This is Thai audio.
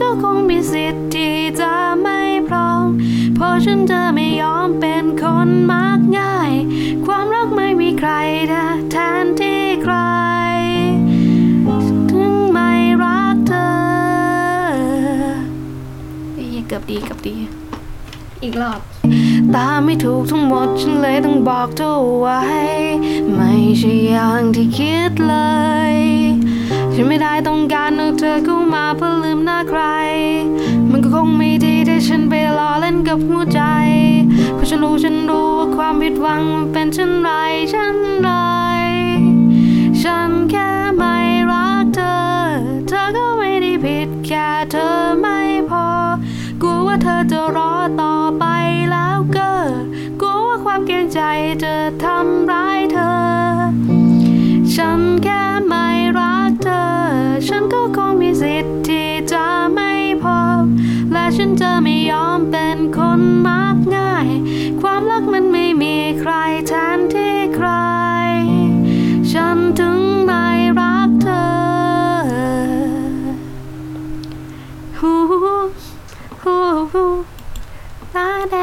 ก็คงมีสิทธิ์ที่จะไม่พร้อม เพราะฉันจะไม่ยอมเป็นคนมักง่าย ความรักไม่มีใครแทนที่ใคร ถึงไม่รักเธอเอ้ยเกือบดีเกือบดี อีกรอบตาไม่ถูกทั้งหมด ฉันเลยต้องบอกเธอไว้ ไม่ใช่อย่างที่คิดเลย ไม่ได้ต้องการเอาเธอเข้ามาเพื่อลืมหน้าใคร มันก็คงไม่ดีที่ฉันไปล้อเล่นกับหัวใจ เพราะฉันรู้ฉันรู้ว่าความผิดหวังมันเป็นเช่นไรเช่นไร ฉันแค่ไม่รักเธอ เธอก็ไม่ได้ผิดแค่เธอไม่พอ กลัวว่าเธอจะรอต่อไปแล้วก็ กลัวว่าความเกรงใจจะทำร้ายเธอ สิทธิ์ที่จะไม่พบ และฉันจะไม่ยอมเป็นคนมักง่าย ความรักมันไม่มีใครแทนที่ใคร ฉันถึงไม่รักเธอฮูฮูฮูฮูลาแด